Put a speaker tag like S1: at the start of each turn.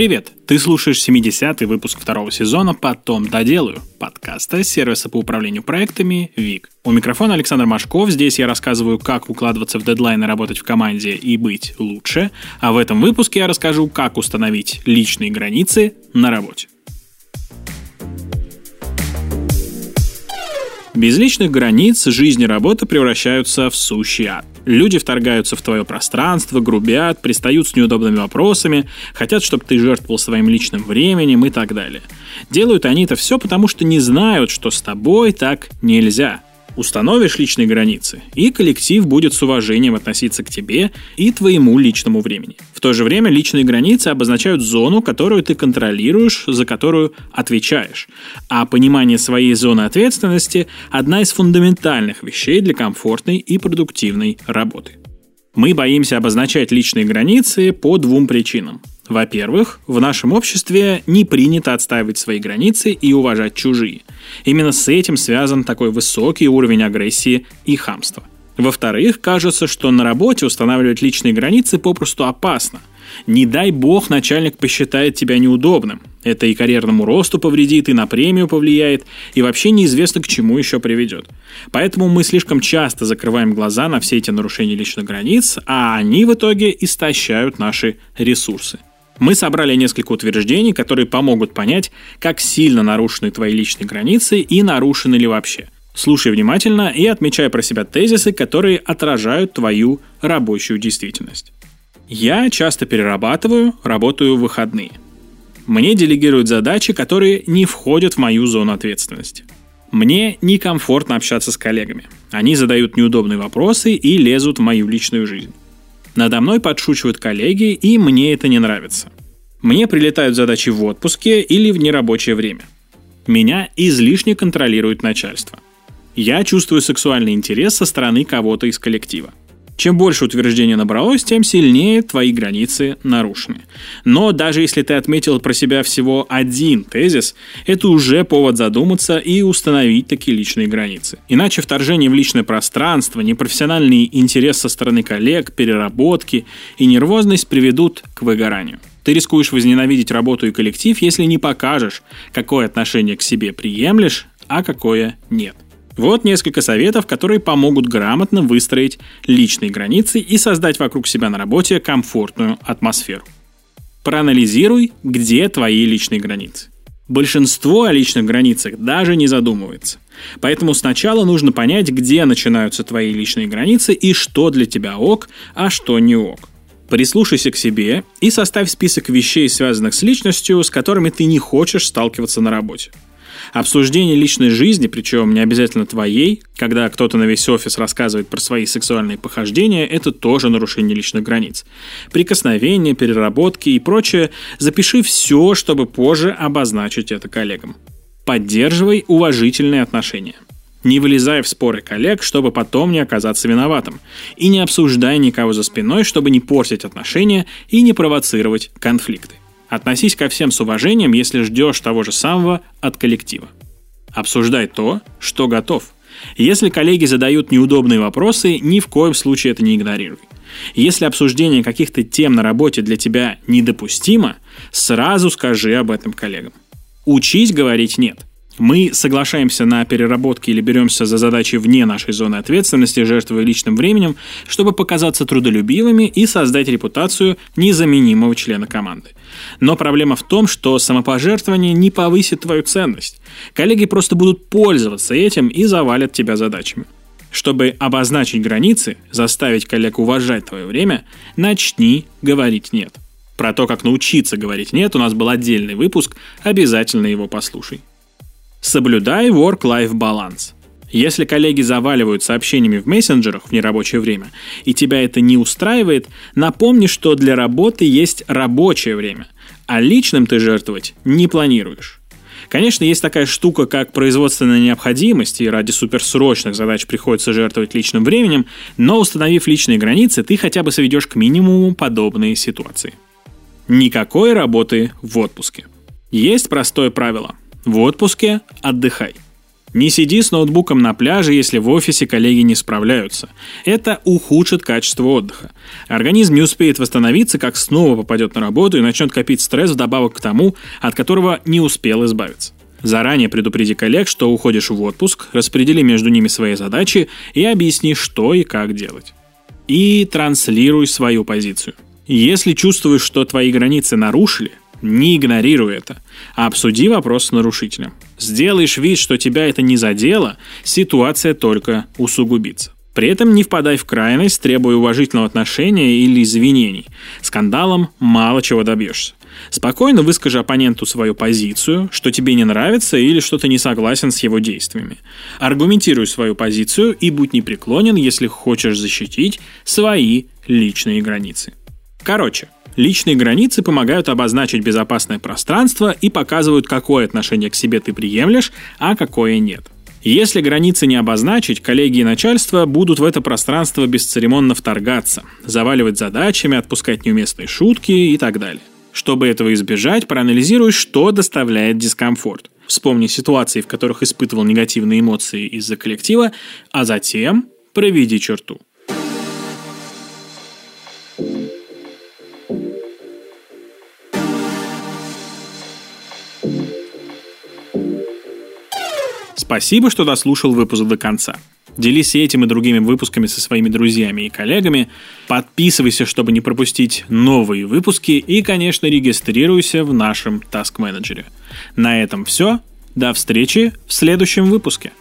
S1: Привет! Ты слушаешь 70-й выпуск второго сезона «Потом доделаю» подкаста сервиса по управлению проектами ВИК. У микрофона Александр Машков. Здесь я рассказываю, как укладываться в дедлайны, работать в команде и быть лучше. А в этом выпуске я расскажу, как установить личные границы на работе. Без личных границ жизнь и работа превращаются в сущий ад. Люди вторгаются в твое пространство, грубят, пристают с неудобными вопросами, хотят, чтобы ты жертвовал своим личным временем и так далее. Делают они это все потому, что не знают, что с тобой так нельзя. Установишь личные границы, и коллектив будет с уважением относиться к тебе и твоему личному времени. В то же время личные границы обозначают зону, которую ты контролируешь, за которую отвечаешь. А понимание своей зоны ответственности – одна из фундаментальных вещей для комфортной и продуктивной работы. Мы боимся обозначать личные границы по двум причинам. Во-первых, в нашем обществе не принято отстаивать свои границы и уважать чужие. Именно с этим связан такой высокий уровень агрессии и хамства. Во-вторых, кажется, что на работе устанавливать личные границы попросту опасно. Не дай бог начальник посчитает тебя неудобным. Это и карьерному росту повредит, и на премию повлияет, и вообще неизвестно к чему еще приведет. Поэтому мы слишком часто закрываем глаза на все эти нарушения личных границ, а они в итоге истощают наши ресурсы. Мы собрали несколько утверждений, которые помогут понять, как сильно нарушены твои личные границы и нарушены ли вообще. Слушай внимательно и отмечай про себя тезисы, которые отражают твою рабочую действительность. Я часто перерабатываю, работаю в выходные. Мне делегируют задачи, которые не входят в мою зону ответственности. Мне некомфортно общаться с коллегами. Они задают неудобные вопросы и лезут в мою личную жизнь. Надо мной подшучивают коллеги, и мне это не нравится. Мне прилетают задачи в отпуске или в нерабочее время. Меня излишне контролирует начальство. Я чувствую сексуальный интерес со стороны кого-то из коллектива. Чем больше утверждений набралось, тем сильнее твои границы нарушены. Но даже если ты отметил про себя всего один тезис, это уже повод задуматься и установить такие личные границы. Иначе вторжение в личное пространство, непрофессиональный интерес со стороны коллег, переработки и нервозность приведут к выгоранию. Ты рискуешь возненавидеть работу и коллектив, если не покажешь, какое отношение к себе приемлешь, а какое нет. Вот несколько советов, которые помогут грамотно выстроить личные границы и создать вокруг себя на работе комфортную атмосферу. Проанализируй, где твои личные границы. Большинство о личных границах даже не задумывается. Поэтому сначала нужно понять, где начинаются твои личные границы и что для тебя ок, а что не ок. Прислушайся к себе и составь список вещей, связанных с личностью, с которыми ты не хочешь сталкиваться на работе. Обсуждение личной жизни, причем не обязательно твоей, когда кто-то на весь офис рассказывает про свои сексуальные похождения, это тоже нарушение личных границ. Прикосновения, переработки и прочее, запиши все, чтобы позже обозначить это коллегам. Поддерживай уважительные отношения. Не вылезай в споры коллег, чтобы потом не оказаться виноватым. И не обсуждай никого за спиной, чтобы не портить отношения и не провоцировать конфликты. Относись ко всем с уважением, если ждешь того же самого от коллектива. Обсуждай то, что готов. Если коллеги задают неудобные вопросы, ни в коем случае это не игнорируй. Если обсуждение каких-то тем на работе для тебя недопустимо, сразу скажи об этом коллегам. Учись говорить «нет» мы соглашаемся на переработки или беремся за задачи вне нашей зоны ответственности, жертвуя личным временем, чтобы показаться трудолюбивыми и создать репутацию незаменимого члена команды. Но проблема в том, что самопожертвование не повысит твою ценность. Коллеги просто будут пользоваться этим и завалят тебя задачами. Чтобы обозначить границы, заставить коллег уважать твое время, начни говорить «нет». Про то, как научиться говорить «нет», у нас был отдельный выпуск, обязательно его послушай. Соблюдай work-life баланс. Если коллеги заваливают сообщениями в мессенджерах в нерабочее время, и тебя это не устраивает, напомни, что для работы есть рабочее время, а личным ты жертвовать не планируешь. Конечно, есть такая штука, как производственная необходимость, и ради суперсрочных задач приходится жертвовать личным временем, но установив личные границы, ты хотя бы сведешь к минимуму подобные ситуации. Никакой работы в отпуске. Есть простое правило. В отпуске отдыхай. Не сиди с ноутбуком на пляже, если в офисе коллеги не справляются. Это ухудшит качество отдыха. Организм не успеет восстановиться, как снова попадет на работу и начнет копить стресс вдобавок к тому, от которого не успел избавиться. Заранее предупреди коллег, что уходишь в отпуск, распредели между ними свои задачи и объясни, что и как делать. И транслируй свою позицию. Если чувствуешь, что твои границы нарушили, не игнорируй это, а обсуди вопрос с нарушителем. Сделаешь вид, что тебя это не задело, ситуация только усугубится. При этом не впадай в крайность, требуя уважительного отношения или извинений. Скандалом мало чего добьешься. Спокойно выскажи оппоненту свою позицию, что тебе не нравится или что ты не согласен с его действиями. Аргументируй свою позицию и будь непреклонен, если хочешь защитить свои личные границы. Короче, личные границы помогают обозначить безопасное пространство и показывают, какое отношение к себе ты приемлешь, а какое нет. Если границы не обозначить, коллеги и начальство будут в это пространство бесцеремонно вторгаться, заваливать задачами, отпускать неуместные шутки и так далее. Чтобы этого избежать, проанализируй, что доставляет дискомфорт. Вспомни ситуации, в которых испытывал негативные эмоции из-за коллектива, а затем проведи черту. Спасибо, что дослушал выпуск до конца. Делись этим и другими выпусками со своими друзьями и коллегами. Подписывайся, чтобы не пропустить новые выпуски. И, конечно, регистрируйся в нашем Task Manager. На этом все. До встречи в следующем выпуске.